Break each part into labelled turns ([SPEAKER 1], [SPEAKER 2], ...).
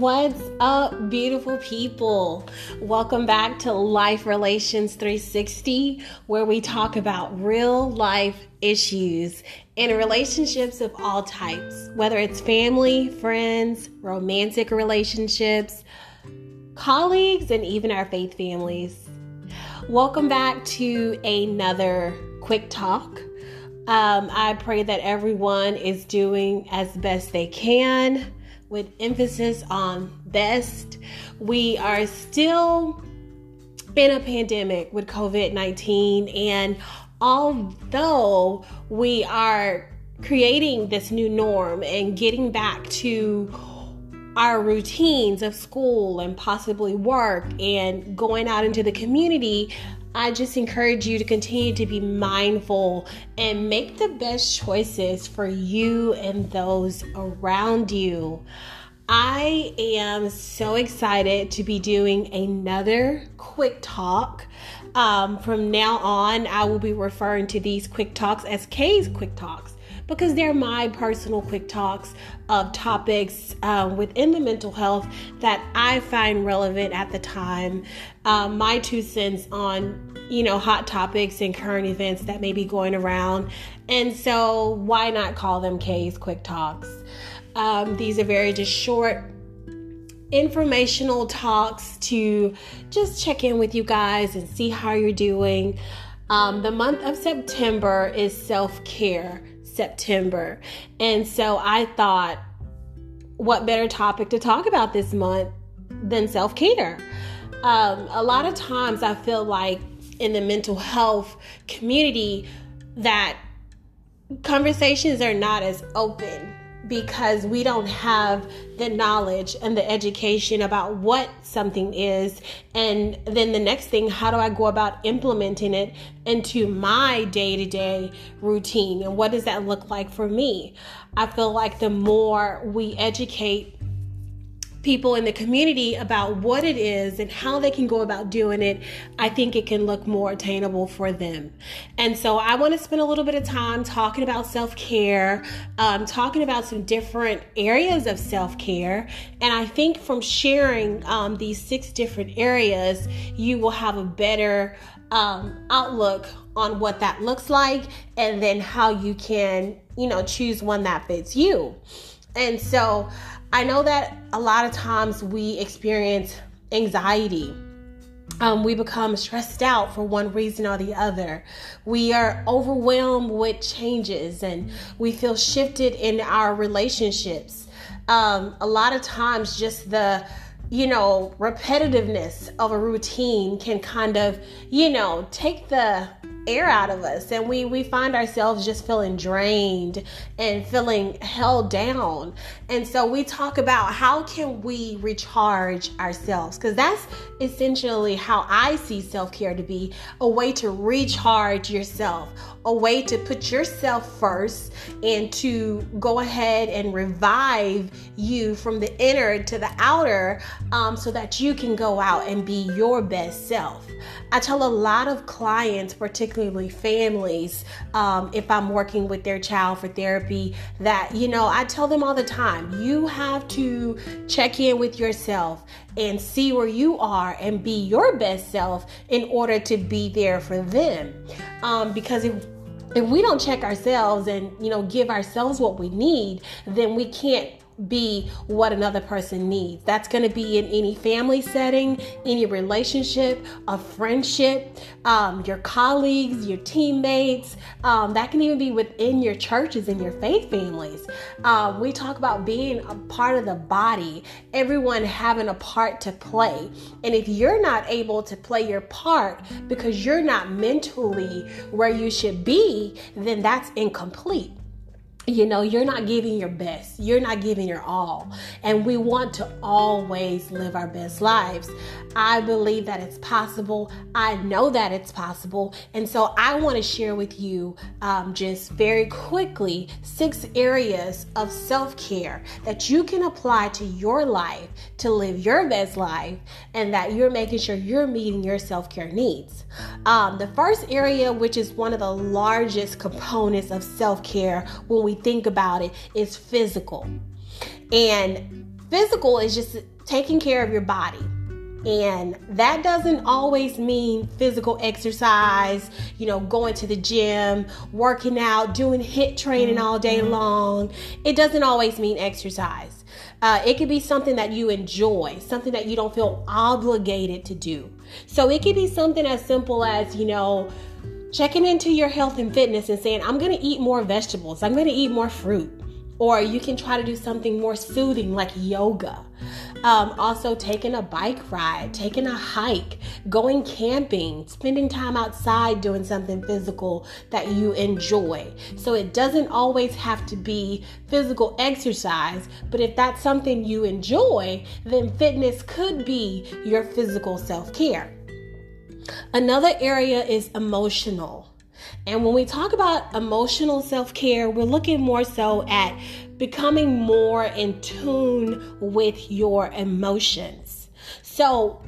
[SPEAKER 1] What's up, beautiful people? Welcome back to Life Relations 360, where we talk about real life issues in relationships of all types, whether it's family, friends, romantic relationships, colleagues, and even our faith families. Welcome back to another quick talk. Um, I pray that everyone is doing as best they can with emphasis on best. We are still in a pandemic with COVID 19, and although we are creating this new norm and getting back to our routines of school and possibly work and going out into the community, I just encourage you to continue to be mindful and make the best choices for you and those around you. I am so excited to be doing another quick talk. Um, from now on, I will be referring to these quick talks as Kay's quick talks because they're my personal quick talks of topics um, within the mental health that I find relevant at the time. Um, my two cents on, you know, hot topics and current events that may be going around. And so, why not call them K's Quick Talks? Um, these are very just short informational talks to just check in with you guys and see how you're doing. Um, the month of September is self care. September. And so I thought, what better topic to talk about this month than self care? Um, a lot of times I feel like in the mental health community that conversations are not as open because we don't have the knowledge and the education about what something is. And then the next thing, how do I go about implementing it into my day to day routine? And what does that look like for me? I feel like the more we educate people in the community about what it is and how they can go about doing it, I think it can look more attainable for them. And so I want to spend a little bit of time talking about self care, um, talking about some different areas of self care. And I think from sharing um, these six different areas, you will have a better um, outlook on what that looks like and then how you can, you know, choose one that fits you. And so I know that a lot of times we experience anxiety. Um, we become stressed out for one reason or the other. We are overwhelmed with changes and we feel shifted in our relationships. Um, a lot of times, just the you know, repetitiveness of a routine can kind of, you know, take the air out of us and we we find ourselves just feeling drained and feeling held down. And so we talk about how can we recharge ourselves because that's essentially how i see self-care to be a way to recharge yourself a way to put yourself first and to go ahead and revive you from the inner to the outer um, so that you can go out and be your best self. I tell a lot of clients, particularly families, um, if I'm working with their child for therapy, that, you know, I tell them all the time, you have to check in with yourself and see where you are and be your best self in order to be there for them. Um, because if if we don't check ourselves and you know give ourselves what we need then we can't be what another person needs. That's going to be in any family setting, any relationship, a friendship, um, your colleagues, your teammates. Um, that can even be within your churches and your faith families. Um, we talk about being a part of the body, everyone having a part to play. And if you're not able to play your part because you're not mentally where you should be, then that's incomplete you know you're not giving your best. You're not giving your all. And we want to always live our best lives. I believe that it's possible. I know that it's possible. And so i want to share with you um, just very quickly six areas of self-care that you can apply to your life to live your best life and that you're making sure you're meeting your self-care needs. Um, the first area which is one of the largest components of self-care when we think about it is physical. And physical is just taking care of your body. And that doesn't always mean physical exercise, you know, going to the gym, working out, doing HIIT training all day long. It doesn't always mean exercise. Uh, it could be something that you enjoy, something that you don't feel obligated to do. So it could be something as simple as, you know, checking into your health and fitness and saying, I'm going to eat more vegetables, I'm going to eat more fruit. Or you can try to do something more soothing like yoga. Um, also, taking a bike ride, taking a hike, going camping, spending time outside doing something physical that you enjoy. So, it doesn't always have to be physical exercise, but if that's something you enjoy, then fitness could be your physical self care. Another area is emotional. And when we talk about emotional self care, we're looking more so at becoming more in tune with your emotions. So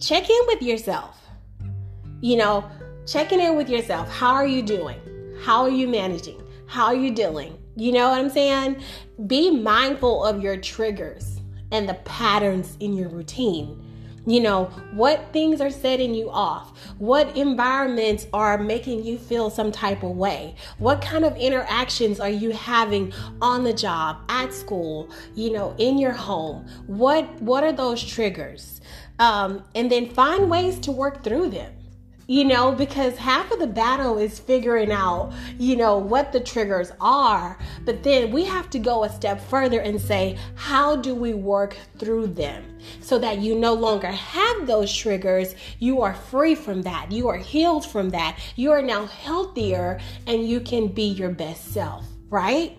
[SPEAKER 1] check in with yourself. You know, checking in with yourself. How are you doing? How are you managing? How are you dealing? You know what I'm saying? Be mindful of your triggers and the patterns in your routine you know, what things are setting you off? What environments are making you feel some type of way? What kind of interactions are you having on the job, at school, you know, in your home? What what are those triggers? Um, and then find ways to work through them you know, because half of the battle is figuring out, you know, what the triggers are. But then we have to go a step further and say, how do we work through them so that you no longer have those triggers? You are free from that. You are healed from that. You are now healthier and you can be your best self, right?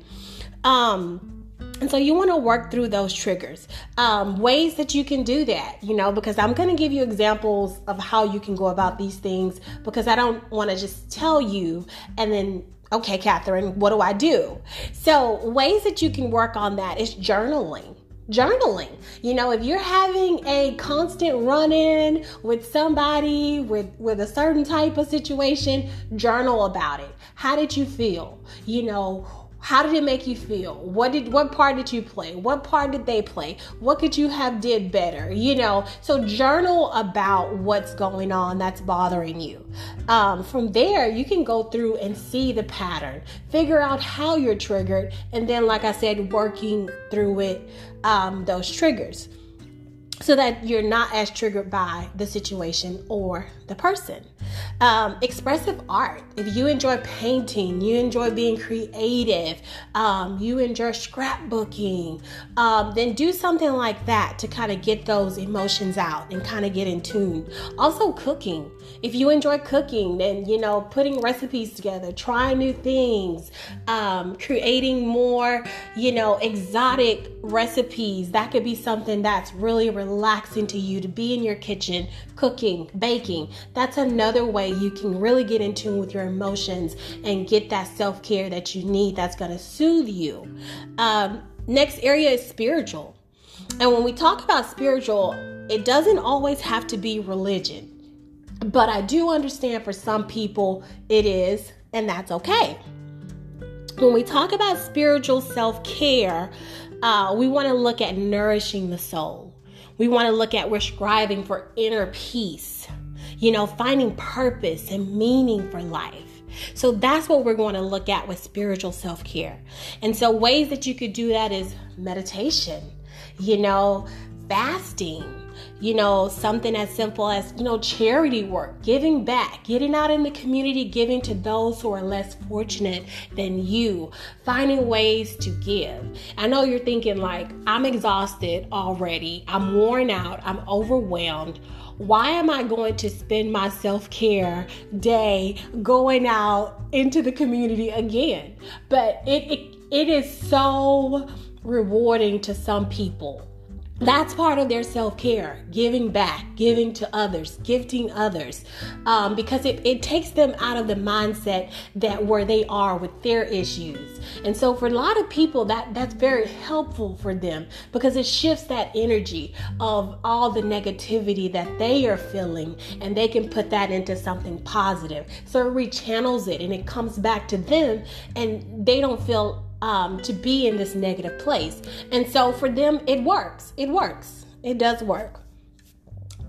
[SPEAKER 1] Um, and so you want to work through those triggers. Um, ways that you can do that, you know, because I'm going to give you examples of how you can go about these things because I don't want to just tell you and then, okay, Catherine, what do I do? So, ways that you can work on that is journaling journaling. You know, if you're having a constant run in with somebody with with a certain type of situation, journal about it. How did you feel? You know, how did it make you feel? What did what part did you play? What part did they play? What could you have did better? You know so journal about what's going on that's bothering you. Um, from there you can go through and see the pattern figure out how you're triggered and then like i said working through it um, those triggers so that you're not as triggered by the situation or the person. Um, expressive art. If you enjoy painting, you enjoy being creative, um, you enjoy scrapbooking, um, then do something like that to kind of get those emotions out and kind of get in tune. Also, cooking. If you enjoy cooking, then you know putting recipes together, trying new things, um, creating more, you know, exotic recipes. That could be something that's really relaxing to you to be in your kitchen, cooking, baking. That's another way you can really get in tune with your emotions and get that self care that you need that's going to soothe you. Um, next area is spiritual. And when we talk about spiritual, it doesn't always have to be religion. But I do understand for some people it is, and that's okay. When we talk about spiritual self care, uh, we want to look at nourishing the soul. We want to look at we're striving for inner peace, you know, finding purpose and meaning for life. So that's what we're going to look at with spiritual self care. And so, ways that you could do that is meditation, you know, fasting, you know, something as simple as, you know, charity work, giving back, getting out in the community, giving to those who are less fortunate than you, finding ways to give. I know you're thinking, like, I'm exhausted already, I'm worn out, I'm overwhelmed. Why am I going to spend my self care day going out into the community again? But it, it, it is so rewarding to some people that's part of their self-care giving back giving to others gifting others um, because it, it takes them out of the mindset that where they are with their issues. And so for a lot of people that that's very helpful for them because it shifts that energy of all the negativity that they are feeling and they can put that into something positive. So it rechannels it and it comes back to them and they don't feel um, to be in this negative place. And so for them, it works. It works. It does work.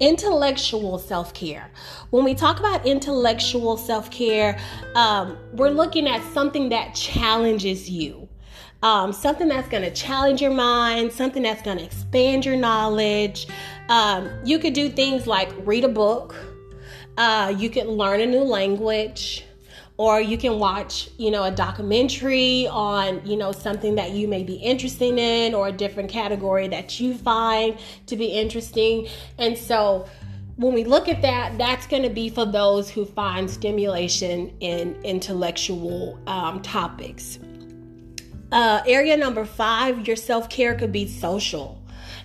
[SPEAKER 1] Intellectual self care. When we talk about intellectual self care, um, we're looking at something that challenges you. Um, something that's going to challenge your mind, something that's going to expand your knowledge. Um, you could do things like read a book, uh, you could learn a new language, or you can watch you know a documentary on you know something that you may be interested in or a different category that you find to be interesting. And so when we look at that that's going to be for those who find stimulation in intellectual um, topics. Uh, area number five your self-care could be social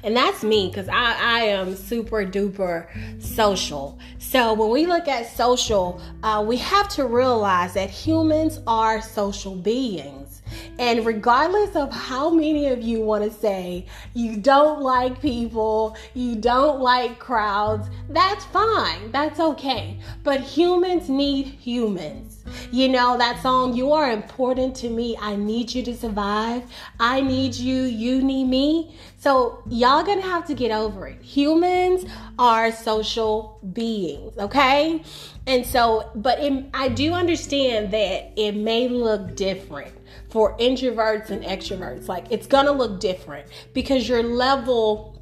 [SPEAKER 1] and that's me because I, I am super duper social. So when we look at social, uh, we have to realize that humans are social beings. And regardless of how many of you want to say you don't like people, you don't like crowds, that's fine. That's okay. But humans need humans. You know, that song, You Are Important to Me. I need you to survive. I need you. You need me. So, y'all gonna have to get over it. Humans are social beings, okay? And so, but it, I do understand that it may look different for introverts and extroverts. Like, it's gonna look different because your level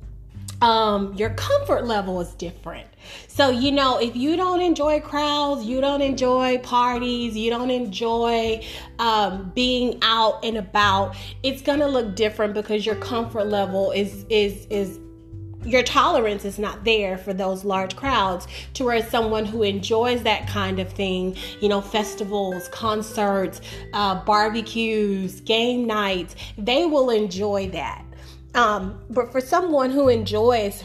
[SPEAKER 1] um, your comfort level is different. So, you know, if you don't enjoy crowds, you don't enjoy parties, you don't enjoy um, being out and about, it's gonna look different because your comfort level is is is your tolerance is not there for those large crowds to where someone who enjoys that kind of thing you know festivals concerts uh, barbecues game nights they will enjoy that um, but for someone who enjoys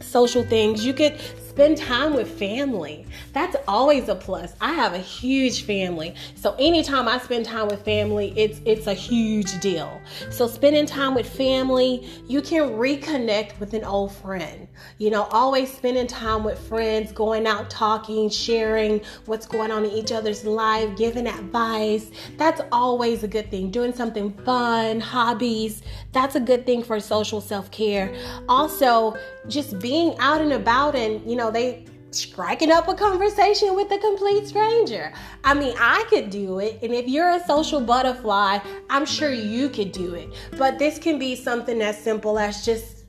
[SPEAKER 1] social things, you could spend time with family. That's always a plus. I have a huge family. So anytime I spend time with family, it's it's a huge deal. So spending time with family, you can reconnect with an old friend. You know, always spending time with friends, going out talking, sharing what's going on in each other's life, giving advice. That's always a good thing. Doing something fun, hobbies, that's a good thing for social self-care. Also, just being out and about and, you know, know, they striking up a conversation with a complete stranger. I mean, I could do it. And if you're a social butterfly, I'm sure you could do it. But this can be something as simple as just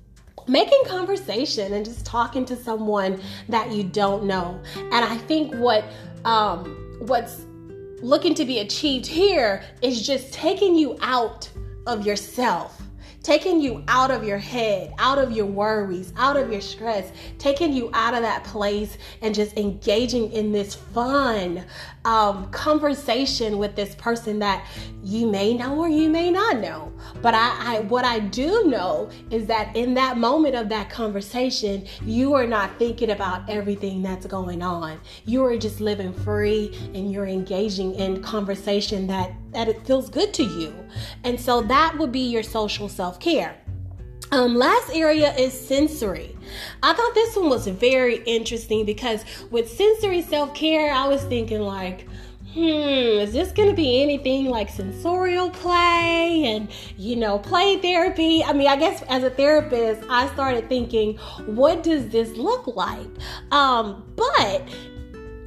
[SPEAKER 1] making conversation and just talking to someone that you don't know. And I think what um what's looking to be achieved here is just taking you out of yourself taking you out of your head, out of your worries, out of your stress, taking you out of that place and just engaging in this fun um, conversation with this person that you may know or you may not know. But I, I, what I do know is that in that moment of that conversation, you are not thinking about everything that's going on. You are just living free and you're engaging in conversation that that it feels good to you. And so that would be your social self-care. Um, last area is sensory. I thought this one was very interesting because with sensory self care, I was thinking, like, hmm, is this going to be anything like sensorial play and, you know, play therapy? I mean, I guess as a therapist, I started thinking, what does this look like? Um, but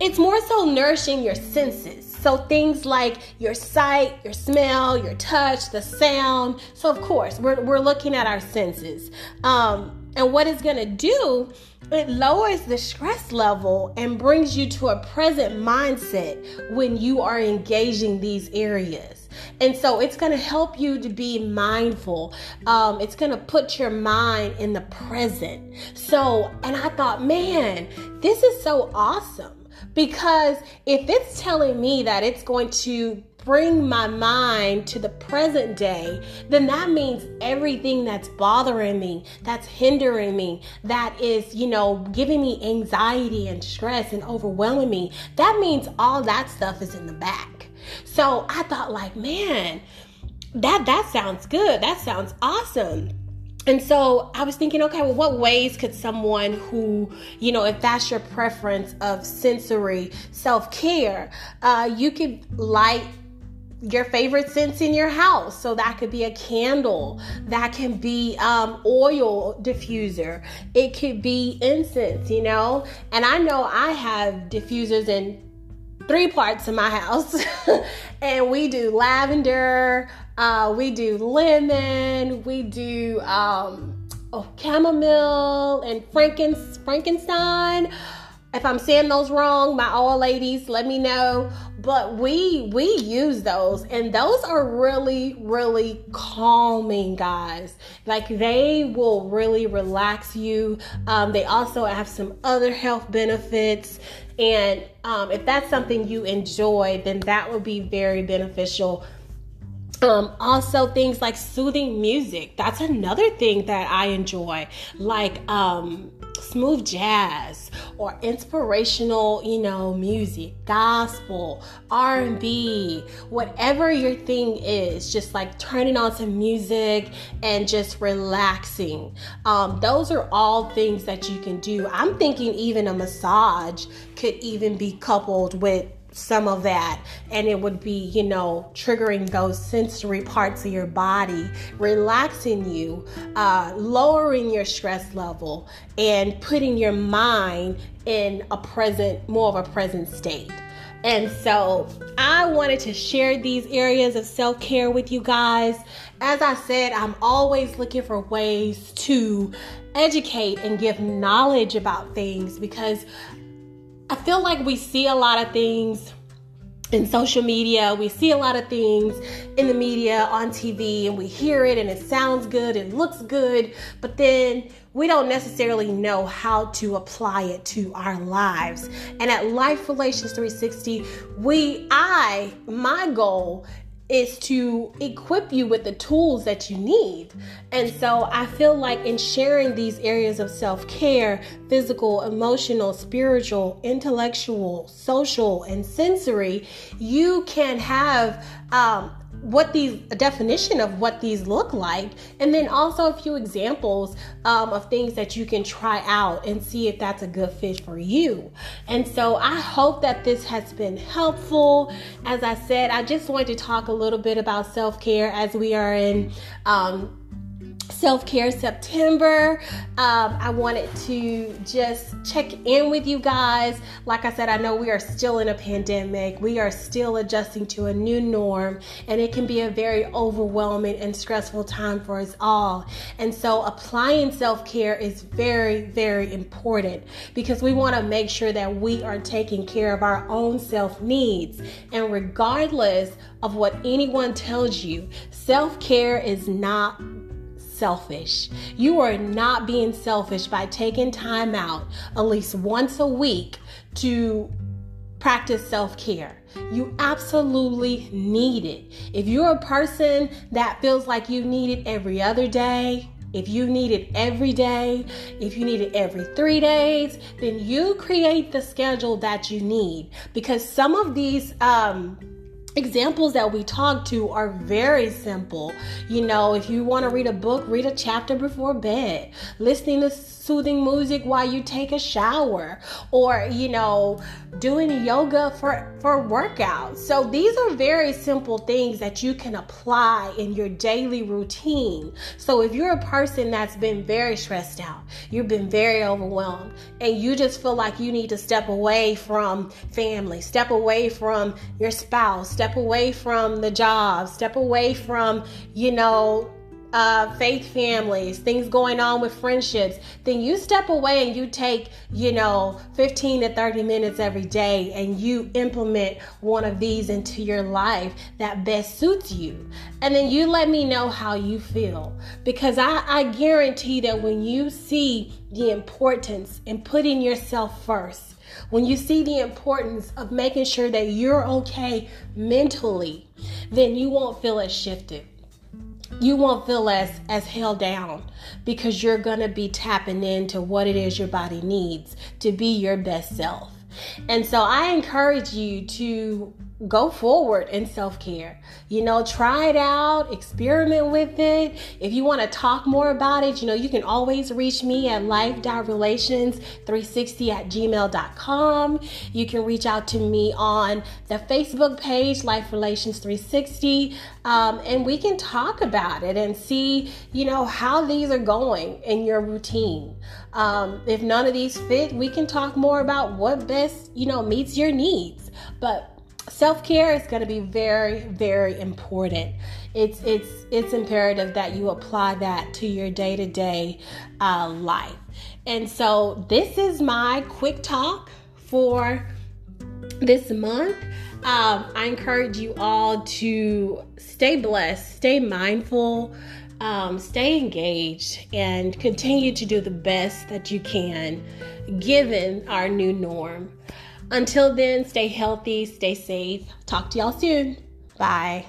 [SPEAKER 1] it's more so nourishing your senses. So things like your sight, your smell, your touch, the sound. So of course, we're, we're looking at our senses. Um, and what it's gonna do, it lowers the stress level and brings you to a present mindset when you are engaging these areas. And so it's going to help you to be mindful. Um, it's going to put your mind in the present. So, and I thought, man, this is so awesome because if it's telling me that it's going to bring my mind to the present day, then that means everything that's bothering me, that's hindering me, that is, you know, giving me anxiety and stress and overwhelming me, that means all that stuff is in the back. So I thought like, man, that that sounds good. That sounds awesome and so I was thinking, okay, well, what ways could someone who, you know, if that's your preference of sensory self care, uh, you could light your favorite scents in your house. So that could be a candle, that can be um, oil diffuser, it could be incense, you know. And I know I have diffusers in three parts of my house, and we do lavender, uh, we do lemon, we do um, oh, chamomile and Franken- Frankenstein if I'm saying those wrong, my all ladies, let me know. But we we use those, and those are really really calming, guys. Like they will really relax you. Um, they also have some other health benefits, and um, if that's something you enjoy, then that would be very beneficial. Um, also things like soothing music. That's another thing that I enjoy. Like um smooth jazz or inspirational, you know, music, gospel, R&B, whatever your thing is, just like turning on some music and just relaxing. Um, those are all things that you can do. I'm thinking even a massage could even be coupled with some of that and it would be you know triggering those sensory parts of your body relaxing you uh, lowering your stress level and putting your mind in a present more of a present state and so I wanted to share these areas of self care with you guys. As I said, I'm always looking for ways to educate and give knowledge about things because I feel like we see a lot of things in social media. We see a lot of things in the media, on TV, and we hear it and it sounds good, it looks good, but then we don't necessarily know how to apply it to our lives. And at Life Relations 360, we, I, my goal is to equip you with the tools that you need. And so I feel like in sharing these areas of self care physical, emotional, spiritual, intellectual, social, and sensory you can have um, what these a definition of what these look like and then also a few examples um, of things that you can try out and see if that's a good fit for you. And so i hope that this has been helpful. As i said i just wanted to talk a little bit about self-care as we are in um, self care September. Um, I wanted to just check in with you guys. Like I said, I know we are still in a pandemic, we are still adjusting to a new norm, and it can be a very overwhelming and stressful time for us all. And so, applying self care is very, very important because we want to make sure that we are taking care of our own self needs. And regardless of what anyone tells you, self care is not selfish. You are not being selfish by taking time out at least once a week to practice self care. You absolutely need it. If you're a person that feels like you need it every other day, if you need it every day, if you need it every three days, then you create the schedule that you need because some of these um, examples that we talk to are very simple. You know, if you want to read a book, read a chapter before bed, listening to soothing music while you take a shower, or, you know, doing yoga for, for workouts. So these are very simple things that you can apply in your daily routine. So if you're a person that's been very stressed out, you've been very overwhelmed, and you just feel like you need to step away from family, step away from your spouse, step away from the job, step away from, you know, uh, faith families, things going on with friendships, then you step away and you take, you know, 15 to 30 minutes every day and you implement one of these into your life that best suits you. And then you let me know how you feel. Because I, I guarantee that when you see the importance in putting yourself first, when you see the importance of making sure that you're okay mentally, then you won't feel as shifted you won't feel as as held down because you're going to be tapping into what it is your body needs to be your best self. And so I encourage you to go forward in self care. You know, try it out, experiment with it. If you want to talk more about it, you know, you can always reach me at life.relations360 at gmail.com. You can reach out to me on the Facebook page, Life Relations 360, um, and we can talk about it and see, you know, how these are going in your routine. Um, if none of these fit, we can talk more about what best, you know, meets your needs. But self care is going to be very, very important. It's it's it's imperative that you apply that to your day to day life. And so this is my quick talk for this month. Um, I encourage you all to stay blessed, stay mindful, um, stay engaged, and continue to do the best that you can given our new norm. Until then, stay healthy, stay safe. Talk to y'all soon. Bye.